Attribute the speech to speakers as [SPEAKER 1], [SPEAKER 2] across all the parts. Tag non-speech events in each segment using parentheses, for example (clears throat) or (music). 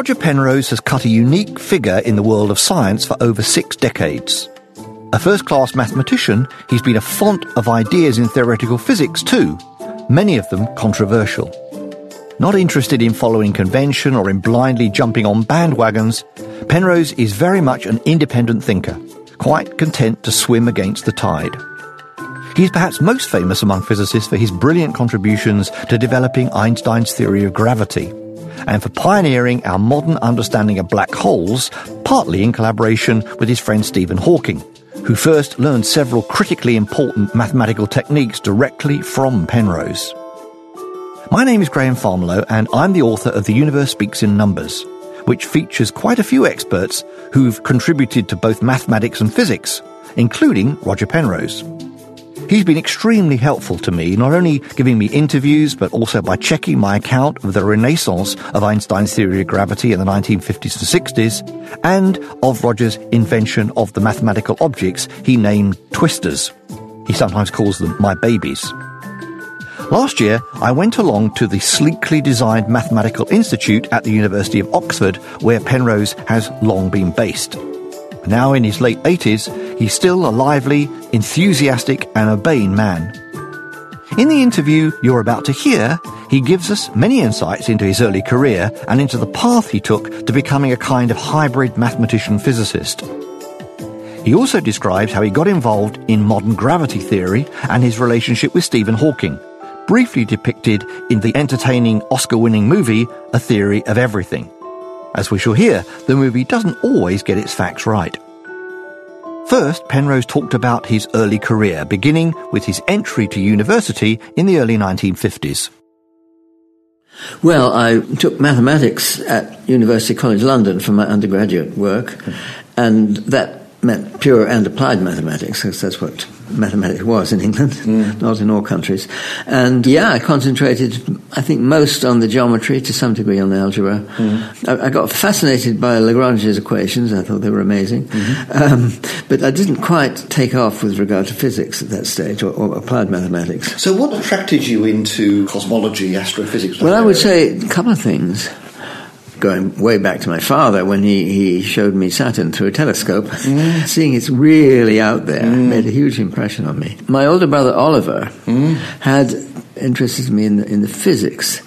[SPEAKER 1] Roger Penrose has cut a unique figure in the world of science for over six decades. A first class mathematician, he's been a font of ideas in theoretical physics too, many of them controversial. Not interested in following convention or in blindly jumping on bandwagons, Penrose is very much an independent thinker, quite content to swim against the tide. He's perhaps most famous among physicists for his brilliant contributions to developing Einstein's theory of gravity and for pioneering our modern understanding of black holes, partly in collaboration with his friend Stephen Hawking, who first learned several critically important mathematical techniques directly from Penrose. My name is Graham Farmelo, and I'm the author of The Universe Speaks in Numbers, which features quite a few experts who've contributed to both mathematics and physics, including Roger Penrose. He's been extremely helpful to me, not only giving me interviews, but also by checking my account of the renaissance of Einstein's theory of gravity in the 1950s and 60s, and of Roger's invention of the mathematical objects he named twistors. He sometimes calls them my babies. Last year, I went along to the sleekly designed Mathematical Institute at the University of Oxford, where Penrose has long been based. Now in his late 80s, he's still a lively, enthusiastic, and urbane man. In the interview you're about to hear, he gives us many insights into his early career and into the path he took to becoming a kind of hybrid mathematician physicist. He also describes how he got involved in modern gravity theory and his relationship with Stephen Hawking, briefly depicted in the entertaining Oscar winning movie A Theory of Everything. As we shall hear, the movie doesn't always get its facts right. First, Penrose talked about his early career, beginning with his entry to university in the early 1950s.
[SPEAKER 2] Well, I took mathematics at University College London for my undergraduate work, and that meant pure and applied mathematics, because that's what mathematics was in England, mm. (laughs) not in all countries. And yeah, I concentrated, I think, most on the geometry, to some degree on the algebra. Mm. I, I, got fascinated by Lagrange's equations. I thought they were amazing. Mm-hmm. Um, but I didn't quite take off with regard to physics at that stage, or, or applied mathematics.
[SPEAKER 3] So what attracted you into cosmology, astrophysics?
[SPEAKER 2] Well, I would say a couple of things going way back to my father when he, he showed me Saturn through a telescope. Mm. Seeing it's really out there mm. made a huge impression on me. My older brother Oliver mm. had interested me in the, in the physics,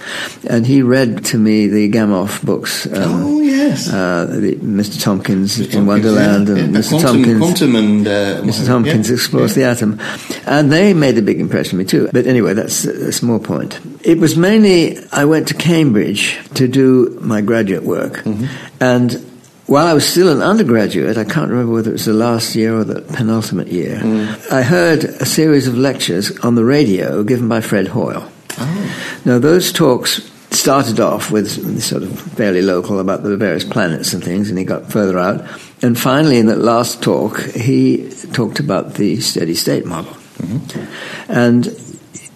[SPEAKER 2] and he read to me the Gamow books.
[SPEAKER 3] Um, oh yes,
[SPEAKER 2] uh, the, Mr. Tompkins Mr. in Wonderland yeah. and yeah. Mr.
[SPEAKER 3] Quantum,
[SPEAKER 2] Tompkins.
[SPEAKER 3] Quantum and uh,
[SPEAKER 2] Mr. Tompkins yeah. explores the atom, and they made a big impression on me too. But anyway, that's a small point. It was mainly I went to Cambridge to do my graduate work, mm-hmm. and while I was still an undergraduate, I can't remember whether it was the last year or the penultimate year, mm. I heard a series of lectures on the radio given by Fred Hoyle. Oh. Now, those talks started off with sort of fairly local about the various planets and things, and he got further out. And finally, in that last talk, he talked about the steady state model. Mm-hmm. And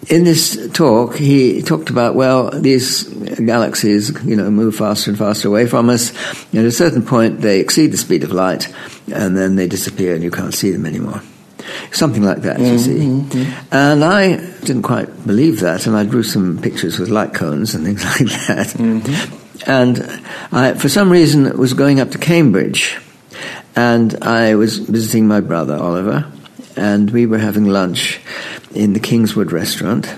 [SPEAKER 2] in this talk, he talked about, well, these galaxies, you know, move faster and faster away from us. At a certain point, they exceed the speed of light, and then they disappear and you can't see them anymore. Something like that, mm-hmm. you see. Mm-hmm. And I didn't quite believe that, and I drew some pictures with light cones and things (laughs) like that. Mm-hmm. And I, for some reason, was going up to Cambridge, and I was visiting my brother, Oliver, and we were having lunch in the Kingswood restaurant.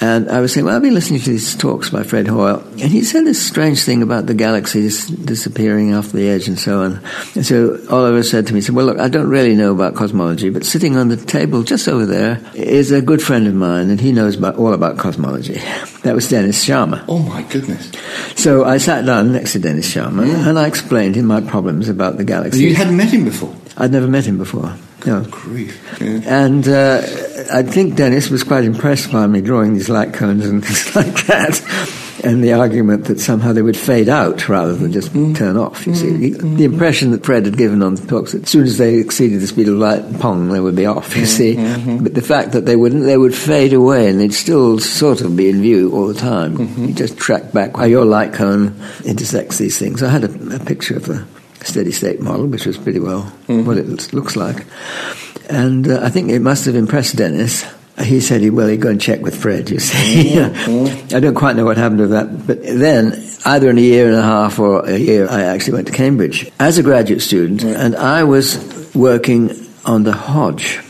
[SPEAKER 2] And I was saying, well, I've been listening to these talks by Fred Hoyle, and he said this strange thing about the galaxies disappearing off the edge and so on. And so Oliver said to me, he said, well, look, I don't really know about cosmology, but sitting on the table just over there is a good friend of mine, and he knows about, all about cosmology. (laughs) That was Dennis Sciama.
[SPEAKER 3] Oh my goodness!
[SPEAKER 2] So I sat down next to Dennis Sciama, and I explained him my problems about the galaxies.
[SPEAKER 3] You hadn't met him before.
[SPEAKER 2] I'd never met him before. No.
[SPEAKER 3] Grief. Yeah.
[SPEAKER 2] And uh, I think Dennis was quite impressed by me drawing these light cones and (laughs) things like that, and the argument that somehow they would fade out rather than just mm. turn off. You see, mm, mm, the impression that Fred had given on the talks that as soon as they exceeded the speed of light, pong, they would be off. You see, mm-hmm. but the fact that they wouldn't, they would fade away and they'd still sort of be in view all the time. Mm-hmm. You just track back how your light cone intersects these things. I had a, a picture of the steady state model, which was pretty well mm-hmm. what it looks- like. And uh, I think it must have impressed Dennis. He said, he, well, he'd go and check with Fred, you see. Mm-hmm. (laughs) I don't quite know what happened with that. But then, either in a year and a half or a year, I actually went to Cambridge as a graduate student, mm. and I was working on the Hodge.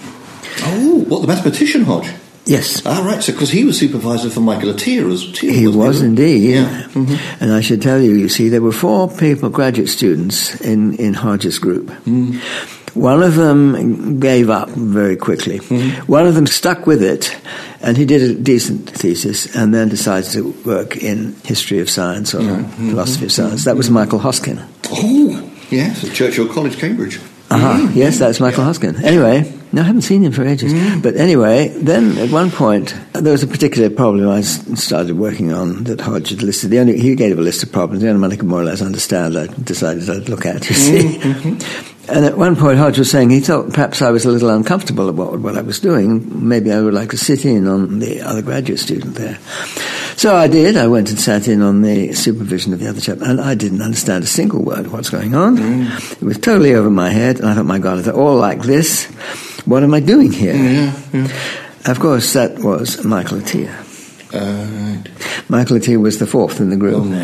[SPEAKER 3] Oh, what the mathematician Hodge?
[SPEAKER 2] Yes.
[SPEAKER 3] Ah, right. So because he was supervisor for Michael Atiyah as Atiyah,
[SPEAKER 2] He was indeed.
[SPEAKER 3] Yeah. Mm-hmm.
[SPEAKER 2] And I should tell you, you see, there were four people, graduate students, in, in Hodge's group.
[SPEAKER 3] Mm.
[SPEAKER 2] One of them gave up very quickly.
[SPEAKER 3] Mm-hmm.
[SPEAKER 2] One of them stuck with it, and he did a decent thesis, and then decided to work in history of science or
[SPEAKER 3] Mm-hmm.
[SPEAKER 2] philosophy of science. That was Michael Hoskin.
[SPEAKER 3] Oh, yes, at Churchill College, Cambridge.
[SPEAKER 2] Uh-huh. Yes, that's Michael Hoskin. Anyway, no, I haven't seen him for ages. But anyway, then at one point, there was a particular problem I started working on that Hodge had listed. The only, he gave a list of problems, the only one I could more or less understand, I decided I'd look at, you see. And at one point, Hodge was saying he thought perhaps I was a little uncomfortable about what I was doing. Maybe I would like to sit in on the other graduate student there. So I did. I went and sat in on the supervision of the other chap, and I didn't understand a single word of what's going on. It was totally over my head, and I thought, my God, if they're all like this, what am I doing here? Of course, that was Michael Atiyah.
[SPEAKER 3] Uh,
[SPEAKER 2] Michael Atiyah was the fourth in the group.
[SPEAKER 3] oh. (laughs)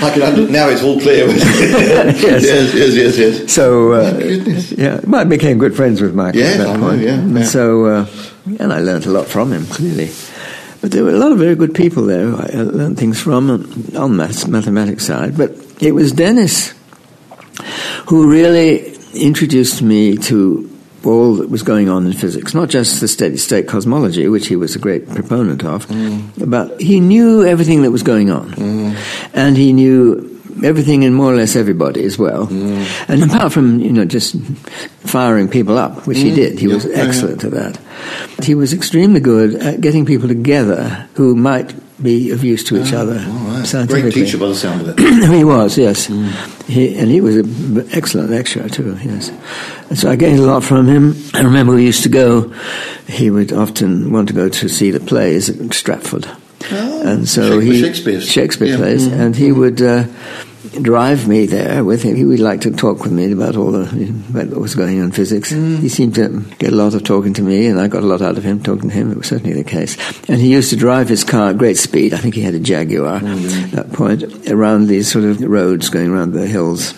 [SPEAKER 3] (laughs) I can under- now it's all clear. (laughs) yes. yes, yes, yes, yes.
[SPEAKER 2] So, uh, yeah, well, I became good friends with Michael
[SPEAKER 3] Yes,
[SPEAKER 2] at that
[SPEAKER 3] I know,
[SPEAKER 2] point.
[SPEAKER 3] yeah, yeah.
[SPEAKER 2] So, uh, and I learned a lot from him, clearly. But there were a lot of very good people there who I learned things from on- maths, mathematics side. But it was Dennis who really introduced me to all that was going on in physics, not just the steady state cosmology, which he was a great proponent of, mm. but he knew everything that was going on. Mm. And he knew everything in more or less everybody as well. Mm. And apart from, you know, just firing people up, which he mm. did, he was excellent at that. He was extremely good at getting people together who might be of use to each ah, other
[SPEAKER 3] All right. Great
[SPEAKER 2] scientifically.
[SPEAKER 3] teacher by the sound of it. (clears throat)
[SPEAKER 2] he was, yes. Mm. He, and he was an excellent lecturer too, yes. And so I gained a lot from him. I remember we used to go, he would often want to go to see the plays at Stratford. Oh, and so
[SPEAKER 3] Shakespeare-
[SPEAKER 2] he
[SPEAKER 3] Shakespeare's.
[SPEAKER 2] Shakespeare
[SPEAKER 3] Yeah.
[SPEAKER 2] plays, and he would uh, drive me there with him. He would like to talk with me about all the about what was going on in physics. Mm. He seemed to get a lot of talking to me, and I got a lot out of him talking to him. It was certainly the case. And he used to drive his car at great speed. I think he had a Jaguar mm. at that point around these sort of roads going around the hills.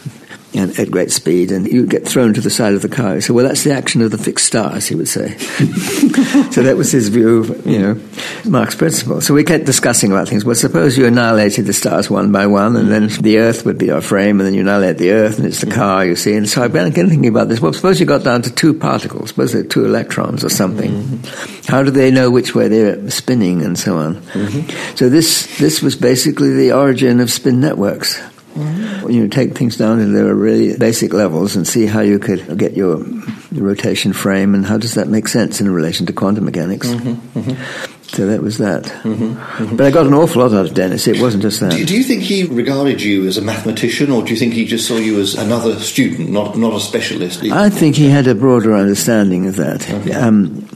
[SPEAKER 2] And at great speed, and you get thrown to the side of the car. So, well, that's the action of the fixed stars, he would say. (laughs) so that was his view of, you know, Mach's principle. So we kept discussing about things. Well, suppose you annihilated the stars one by one, and then the Earth would be our frame, and then you annihilate the Earth, and it's the car, you see. And so I began thinking about this. Well, suppose you got down to two particles, suppose they're two electrons or something. Mm-hmm. How do they know which way they're spinning, and so on? Mm-hmm. So this this was basically the origin of spin networks. You take things down to their really basic levels and see how you could get your rotation frame and how does that make sense in relation to quantum mechanics. Mm-hmm, mm-hmm. So that was that. Mm-hmm, but I got an awful lot out of Dennis. It wasn't just that.
[SPEAKER 3] Do, do you think he regarded you as a mathematician, or do you think he just saw you as another student, not not a specialist?
[SPEAKER 2] I think he had a broader understanding of that. Um,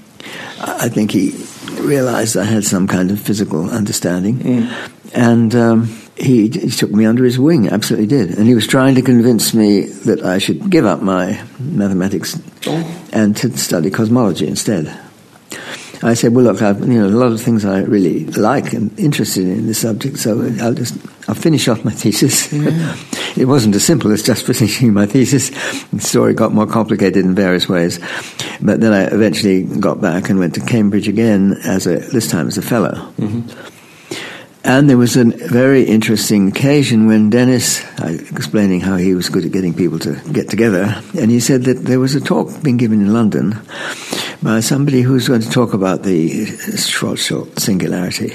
[SPEAKER 2] I think he realized I had some kind of physical understanding, mm. and um, he, he took me under his wing. Absolutely did, and he was trying to convince me that I should give up my mathematics and to study cosmology instead. I said, well, look, I've, you know, a lot of things I really like and interested in the subject, so I'll just, I'll finish off my (laughs) thesis. Yeah. it wasn't as simple as just (laughs) finishing my thesis. The story got more complicated in various ways. But then I eventually got back and went to Cambridge again as a, this time as a fellow. Mm-hmm. And there was a very interesting occasion when Dennis, uh, explaining how he was good at getting people to get together, and he said that there was a talk being given in London by somebody who was going to talk about the Schwarzschild singularity.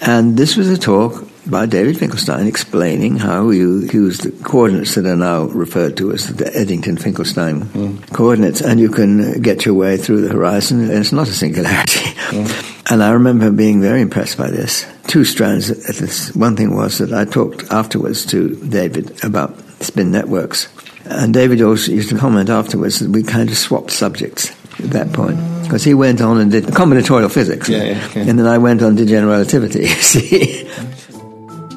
[SPEAKER 2] And this was a talk by David Finkelstein explaining how you use the coordinates that are now referred to as the Eddington-Finkelstein mm. coordinates, and you can get your way through the horizon, and it's not a singularity. Mm. And I remember being very impressed by this. Two strands at this. One thing was that I talked afterwards to David about spin networks. And David also used to comment afterwards that we kind of swapped subjects at that point. Because he went on and did combinatorial physics.
[SPEAKER 3] Yeah, yeah, yeah.
[SPEAKER 2] And then I went on to did general relativity, (laughs) see.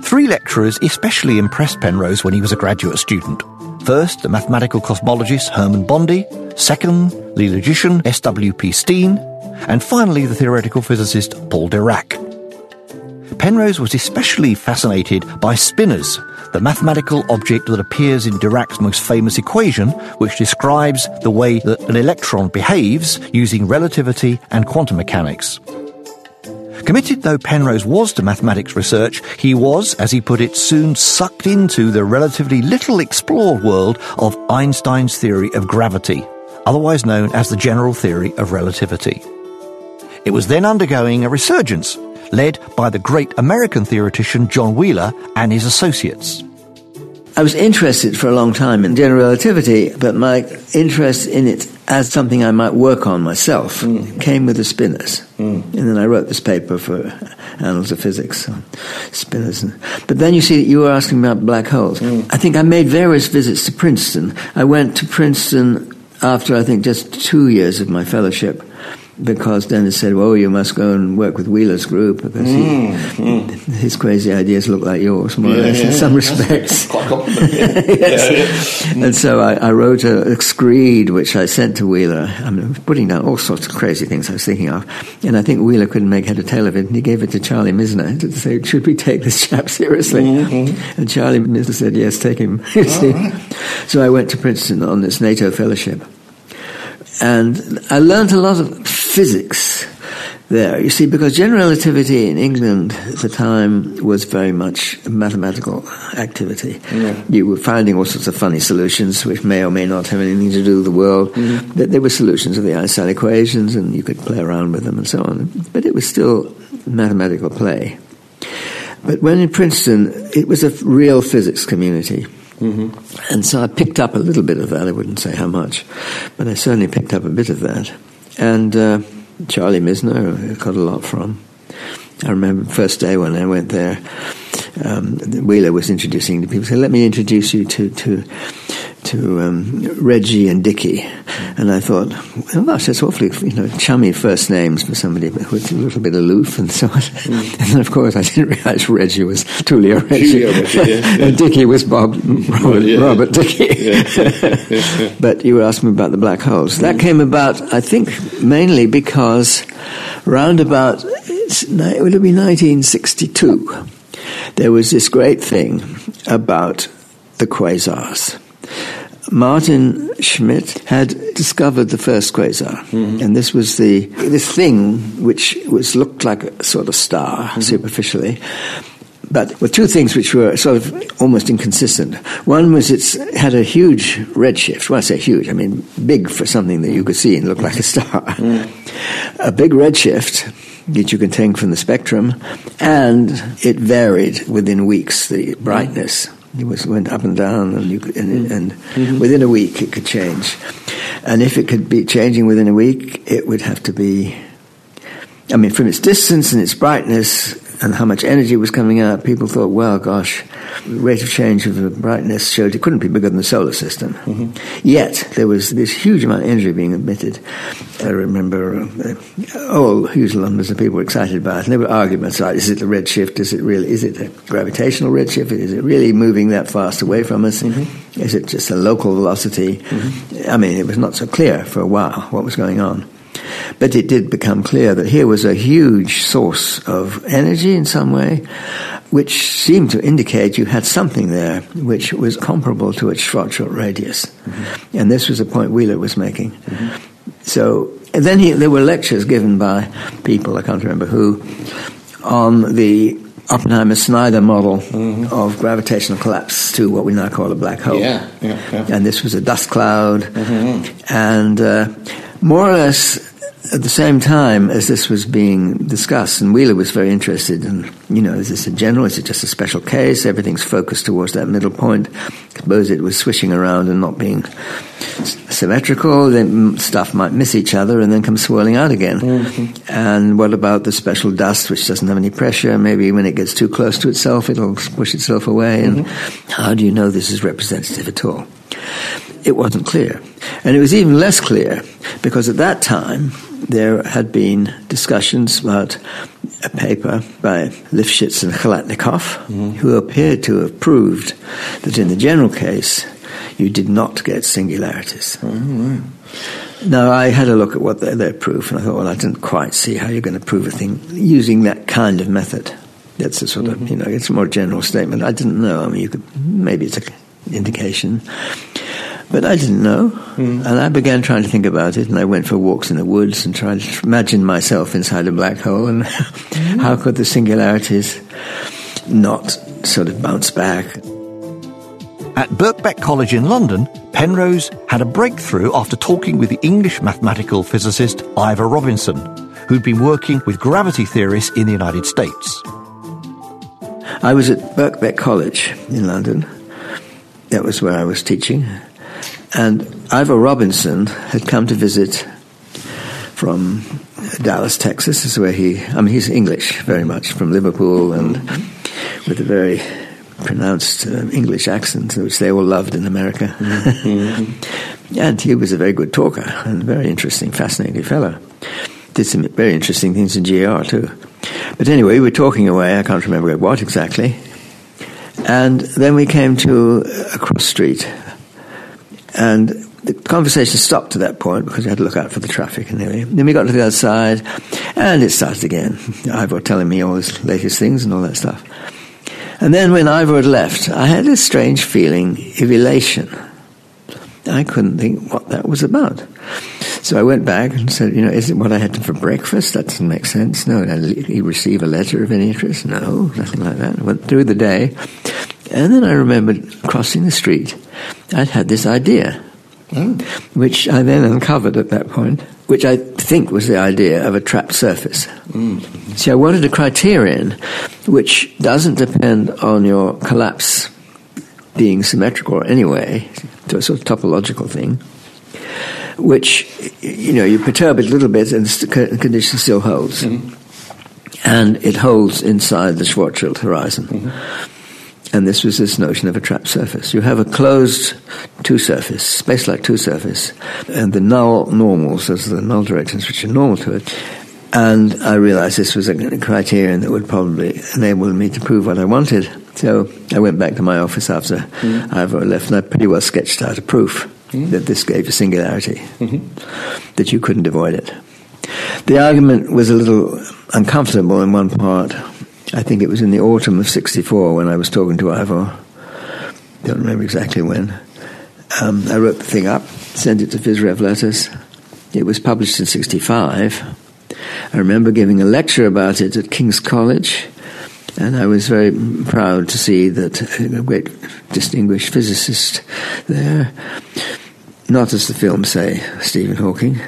[SPEAKER 1] Three lecturers especially impressed Penrose when he was a graduate student. First, the mathematical cosmologist Hermann Bondi. Second, the logician S.W.P. Steen and finally the theoretical physicist Paul Dirac. Penrose was especially fascinated by spinors, the mathematical object that appears in Dirac's most famous equation, which describes the way that an electron behaves using relativity and quantum mechanics. Committed though Penrose was to mathematics research, he was, as he put it, soon sucked into the relatively little explored world of Einstein's theory of gravity, otherwise known as the general theory of relativity. It was then undergoing a resurgence, led by the great American theoretician John Wheeler and his associates.
[SPEAKER 2] I was interested for a long time in general relativity, but my interest in it as something I might work on myself mm. came with the spinors. Mm. And then I wrote this paper for Annals of Physics on spinors. But then you see, that you were asking about black holes. Mm. I think I made various visits to Princeton. I went to Princeton after, I think, just two years of my fellowship because Dennis said, "Well, you must go and work with Wheeler's group because mm, he, mm. his crazy ideas look like yours, more yeah, or less, yeah, in some respects." (laughs)
[SPEAKER 3] Quite compliment. (laughs) yes.
[SPEAKER 2] yeah, and so I, I, wrote a, a screed which I sent to Wheeler. I'm putting down all sorts of crazy things I was thinking of, and I think Wheeler couldn't make head or tail of it, and he gave it to Charlie Misner to say, "Should we take this chap seriously?" Mm-hmm. And Charlie Misner said, "Yes, take him." (laughs) right. So I went to Princeton on this NATO fellowship. And I learned a lot of physics there. You see, because general relativity in England at the time was very much a mathematical activity. Yeah. You were finding all sorts of funny solutions, which may or may not have anything to do with the world. Mm-hmm. There were solutions of the Einstein equations, and you could play around with them and so on. But it was still mathematical play. But when in Princeton, it was a real physics community. Mm-hmm. And so I picked up a little bit of that. I wouldn't say how much, but I certainly picked up a bit of that. And uh, Charlie Misner, I got a lot from. I remember first day when I went there, um, Wheeler was introducing the people. Said, "Let me introduce you to to to um, Reggie and Dickie," and I thought, "Well, gosh, that's awfully you know chummy first names for somebody who's a little bit aloof and so on." Mm. (laughs) And then, of course, I didn't realize Reggie was Tullio Regge,
[SPEAKER 3] Reggie yeah, (laughs) yeah.
[SPEAKER 2] and Dickie was Bob Robert, yeah, Robert Dicke. (laughs) but you were asking me about the black holes. That came about, I think, mainly because round about it would have been 1962 there was this great thing about the quasars. Maarten Schmidt had discovered the first quasar, mm-hmm. and this was the this thing which was looked like a sort of star mm-hmm. superficially, but with two things which were sort of almost inconsistent. One was it had a huge redshift. When I say huge, I mean big for something that you could see and look like a star. Mm. A big redshift that you can take from the spectrum, and it varied within weeks, the brightness. It was, went up and down, and, could, and, and mm-hmm. within a week it could change. And if it could be changing within a week, it would have to be, I mean, from its distance and its brightness, and how much energy was coming out, people thought, well, gosh, the rate of change of the brightness showed it couldn't be bigger than the solar system. Mm-hmm. Yet, there was this huge amount of energy being emitted. I remember uh, all huge numbers of people were excited about it. And there were arguments like, is it the redshift? Is it really, is it a gravitational redshift? Is it really moving that fast away from us? Mm-hmm. Is it just a local velocity? Mm-hmm. I mean, it was not so clear for a while what was going on. But it did become clear that here was a huge source of energy in some way, which seemed to indicate you had something there which was comparable to its Schwarzschild radius. Mm-hmm. And this was a point Wheeler was making. Mm-hmm. So then he, there were lectures given by people, I can't remember who, on the Oppenheimer Snyder model mm-hmm. of gravitational collapse to what we now call a black hole.
[SPEAKER 3] Yeah, yeah, yeah.
[SPEAKER 2] And this was a dust cloud. Mm-hmm. And uh, more or less at the same time as this was being discussed, and Wheeler was very interested in, you know, is this a general? Is it just a special case? Everything's focused towards that middle point. Suppose it was swishing around and not being symmetrical, then stuff might miss each other and then come swirling out again. Mm-hmm. And what about the special dust which doesn't have any pressure? Maybe when it gets too close to itself, it'll push itself away. And mm-hmm. how do you know this is representative at all? It wasn't clear. And it was even less clear because at that time, there had been discussions about a paper by Lifshitz and Khalatnikov, mm-hmm. who appeared to have proved that in the general case, you did not get singularities. Mm-hmm. Now, I had a look at what their, their proof, and I thought, well, I didn't quite see how you're going to prove a thing using that kind of method. That's a sort mm-hmm. of, you know, it's a more general statement. I didn't know. I mean, you could, maybe it's an indication. But I didn't know. Mm. And I began trying to think about it, and I went for walks in the woods and tried to imagine myself inside a black hole, and mm. (laughs) how could the singularities not sort of bounce back?
[SPEAKER 1] At Birkbeck College in London, Penrose had a breakthrough after talking with the English mathematical physicist Ivor Robinson, who'd been working with gravity theorists in the United States.
[SPEAKER 2] I was at Birkbeck College in London. That was where I was teaching. And Ivor Robinson had come to visit from Dallas, Texas, is where he, I mean, he's English very much, from Liverpool, and with a very pronounced uh, English accent, which they all loved in America. Mm-hmm. (laughs) and he was a very good talker and a very interesting, fascinating fellow. Did some very interesting things in GR too. But anyway, we were talking away, I can't remember what exactly. And then we came to a cross street and the conversation stopped at that point because we had to look out for the traffic everything. Then we got to the other side, and it started again. (laughs) Ivor telling me all his latest things and all that stuff. And then when Ivor had left, I had this strange feeling of elation. I couldn't think what that was about. So I went back and said, you know, is it what I had for breakfast? That doesn't make sense. No, did he receive a letter of any interest? No, nothing like that. I went through the day. And then I remembered crossing the street I'd had this idea, mm. which I then uncovered at that point, which I think was the idea of a trapped surface. Mm. See, I wanted a criterion which doesn't depend on your collapse being symmetrical anyway, to a sort of topological thing, which, you know, you perturb it a little bit and the condition still holds. Mm. And it holds inside the Schwarzschild horizon. Mm-hmm. And this was this notion of a trapped surface. You have a closed two surface, space-like two surface, and the null normals, those are the null directions which are normal to it. And I realized this was a criterion that would probably enable me to prove what I wanted. So I went back to my office after mm-hmm. Ivor left, and I pretty well sketched out a proof mm-hmm. that this gave a singularity, mm-hmm. that you couldn't avoid it. The argument was a little uncomfortable in one part I think it was in the autumn of 64 when I was talking to Ivor. Don't remember exactly when. Um, I wrote the thing up, sent it to Physrev Letters. It was published in 65. I remember giving a lecture about it at King's College, and I was very proud to see that a great distinguished physicist there, not as the films say, Stephen Hawking,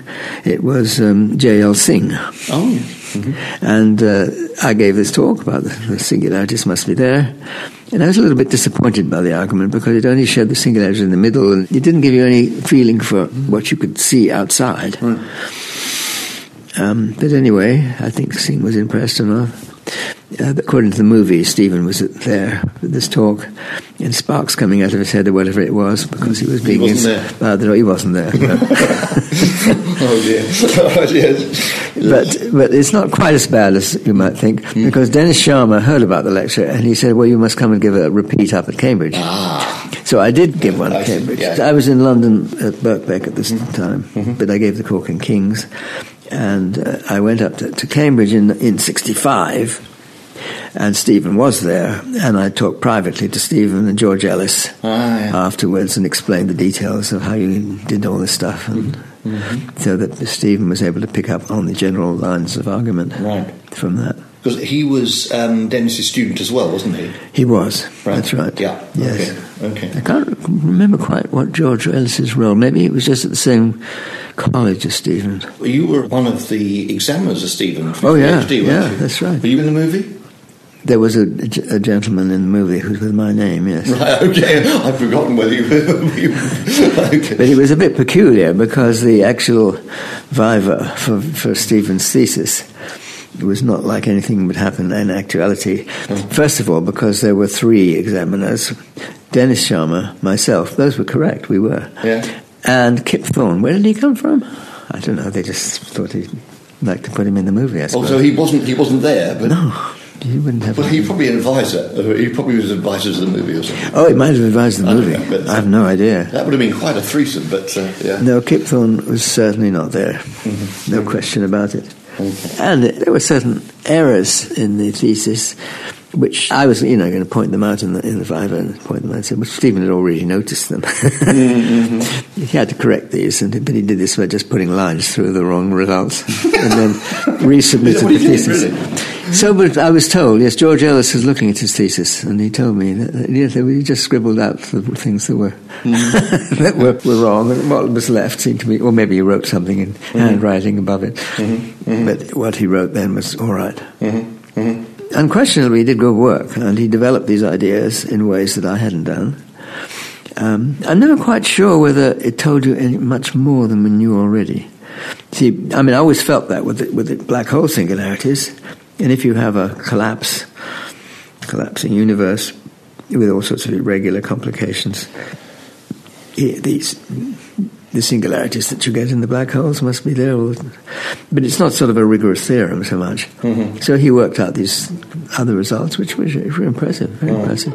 [SPEAKER 2] it was um, J.L. Synge.
[SPEAKER 3] Oh.
[SPEAKER 2] Mm-hmm. And uh, I gave this talk about the, singularities must be there. And I was a little bit disappointed by the argument because it only showed the singularities in the middle and it didn't give you any feeling for what you could see outside. Right. Um, but anyway, I think Synge was impressed enough. Uh, according to the movie, Stephen was there for this talk, and sparks coming out of his head or whatever it was because he was being.
[SPEAKER 3] He wasn't there.
[SPEAKER 2] Uh, he wasn't there. No.
[SPEAKER 3] oh dear! (laughs) Oh, yes.
[SPEAKER 2] But but it's not quite as bad as you might think mm. because Dennis Sciama heard about the lecture and he said, "Well, you must come and give a repeat up at Cambridge."
[SPEAKER 3] Ah.
[SPEAKER 2] So I did give one at Cambridge. Yeah. I was in London at Birkbeck at this mm-hmm. time, mm-hmm. but I gave the Cork and King's. And uh, I went up to, to Cambridge in in '65 and Stephen was there, and I talked privately to Stephen and George Ellis ah, yeah. afterwards and explained the details of how you did all this stuff, and mm-hmm. so that Stephen was able to pick up on the general lines of argument right. from that.
[SPEAKER 3] Because he was um, Dennis's student as well, wasn't he?
[SPEAKER 2] He was. Right. That's right.
[SPEAKER 3] Yeah.
[SPEAKER 2] Yes.
[SPEAKER 3] Okay. okay.
[SPEAKER 2] I can't remember quite what George Ellis's role. Maybe it was just at the same college as Stephen.
[SPEAKER 3] Well, you were one of the examiners of Stephen.
[SPEAKER 2] oh yeah, PhD, yeah, you? Yeah. That's right.
[SPEAKER 3] Were you in the movie?
[SPEAKER 2] There was a, a, gentleman in the movie who was with my name, yes.
[SPEAKER 3] Right, (laughs) okay. I've forgotten whether you were. okay.
[SPEAKER 2] But it (laughs) was a bit peculiar because the actual viva for, for Stephen's thesis was not like anything would happen in actuality. First of all, because there were three examiners Dennis Sciama, myself, those were correct, we were.
[SPEAKER 3] Yeah.
[SPEAKER 2] And Kip Thorne. Where did he come from? I don't know, they just thought he'd like to put him in the movie, I suppose.
[SPEAKER 3] Oh, so he wasn't, he wasn't there?
[SPEAKER 2] But... No. He wouldn't have.
[SPEAKER 3] Well, he probably an advisor. He probably was advisor to the movie or something.
[SPEAKER 2] Oh, he might have advised the movie. I, know, I have no idea.
[SPEAKER 3] That would have been quite a threesome, but uh, yeah.
[SPEAKER 2] No, Kip Thorne was certainly not there. Mm-hmm. No mm-hmm. question about it. Okay. And there were certain errors in the thesis, which I was, you know, going to point them out in the in the Viva and point them out. And say, well, Stephen had already noticed them. (laughs) mm-hmm. he had to correct these, and but he did this by just putting lines through the wrong results and then (laughs) resubmitted the thesis.
[SPEAKER 3] Really?
[SPEAKER 2] So, but I was told, yes, George Ellis was looking at his thesis, and he told me that, yes, he just scribbled out the things that were mm-hmm. (laughs) that were, were, wrong, and what was left seemed to be, or maybe he wrote something in mm-hmm. handwriting above it. Mm-hmm. mm-hmm. But what he wrote then was all right. Unquestionably, he did good work, and he developed these ideas in ways that I hadn't done. Um, I'm never quite sure whether it told you any, much more than we knew already. See, I mean, I always felt that with the, with the black hole singularities and if you have a collapse, collapsing universe with all sorts of irregular complications, these the singularities that you get in the black holes must be there. But it's not sort of a rigorous theorem so much. Mm-hmm. So he worked out these other results, which were very impressive, very mm. impressive.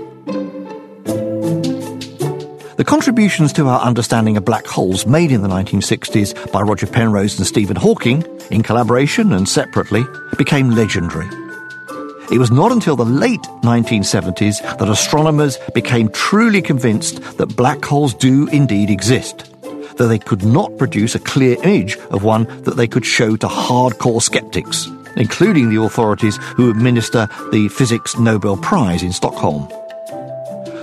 [SPEAKER 1] The contributions to our understanding of black holes made in the 1960s by Roger Penrose and Stephen Hawking, in collaboration and separately, became legendary. It was not until the late 1970s that astronomers became truly convinced that black holes do indeed exist, though they could not produce a clear image of one that they could show to hardcore skeptics, including the authorities who administer the Physics Nobel Prize in Stockholm.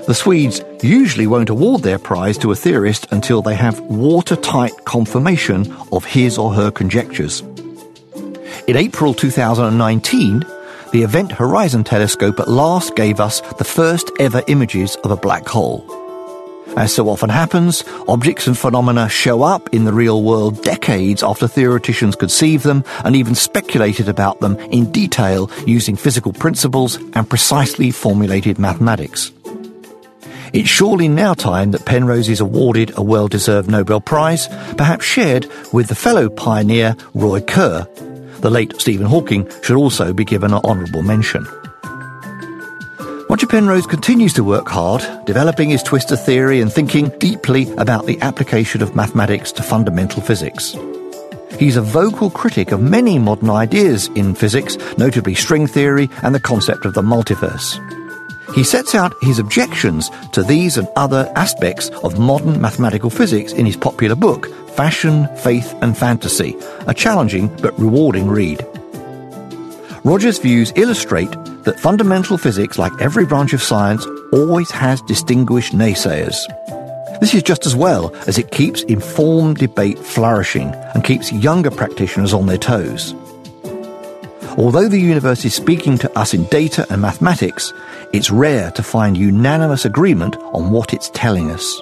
[SPEAKER 1] The Swedes usually won't award their prize to a theorist until they have watertight confirmation of his or her conjectures. In April 2019, the Event Horizon Telescope at last gave us the first ever images of a black hole. As so often happens, objects and phenomena show up in the real world decades after theoreticians conceived them and even speculated about them in detail using physical principles and precisely formulated mathematics. It's surely now time that Penrose is awarded a well deserved Nobel Prize, perhaps shared with the fellow pioneer Roy Kerr. The late Stephen Hawking should also be given an honourable mention. Roger Penrose continues to work hard, developing his twistor theory and thinking deeply about the application of mathematics to fundamental physics. He's a vocal critic of many modern ideas in physics, notably string theory and the concept of the multiverse. He sets out his objections to these and other aspects of modern mathematical physics in his popular book, Fashion, Faith and Fantasy, a challenging but rewarding read. Roger's views illustrate that fundamental physics, like every branch of science, always has distinguished naysayers. This is just as well as it keeps informed debate flourishing and keeps younger practitioners on their toes. Although the universe is speaking to us in data and mathematics, it's rare to find unanimous agreement on what it's telling us.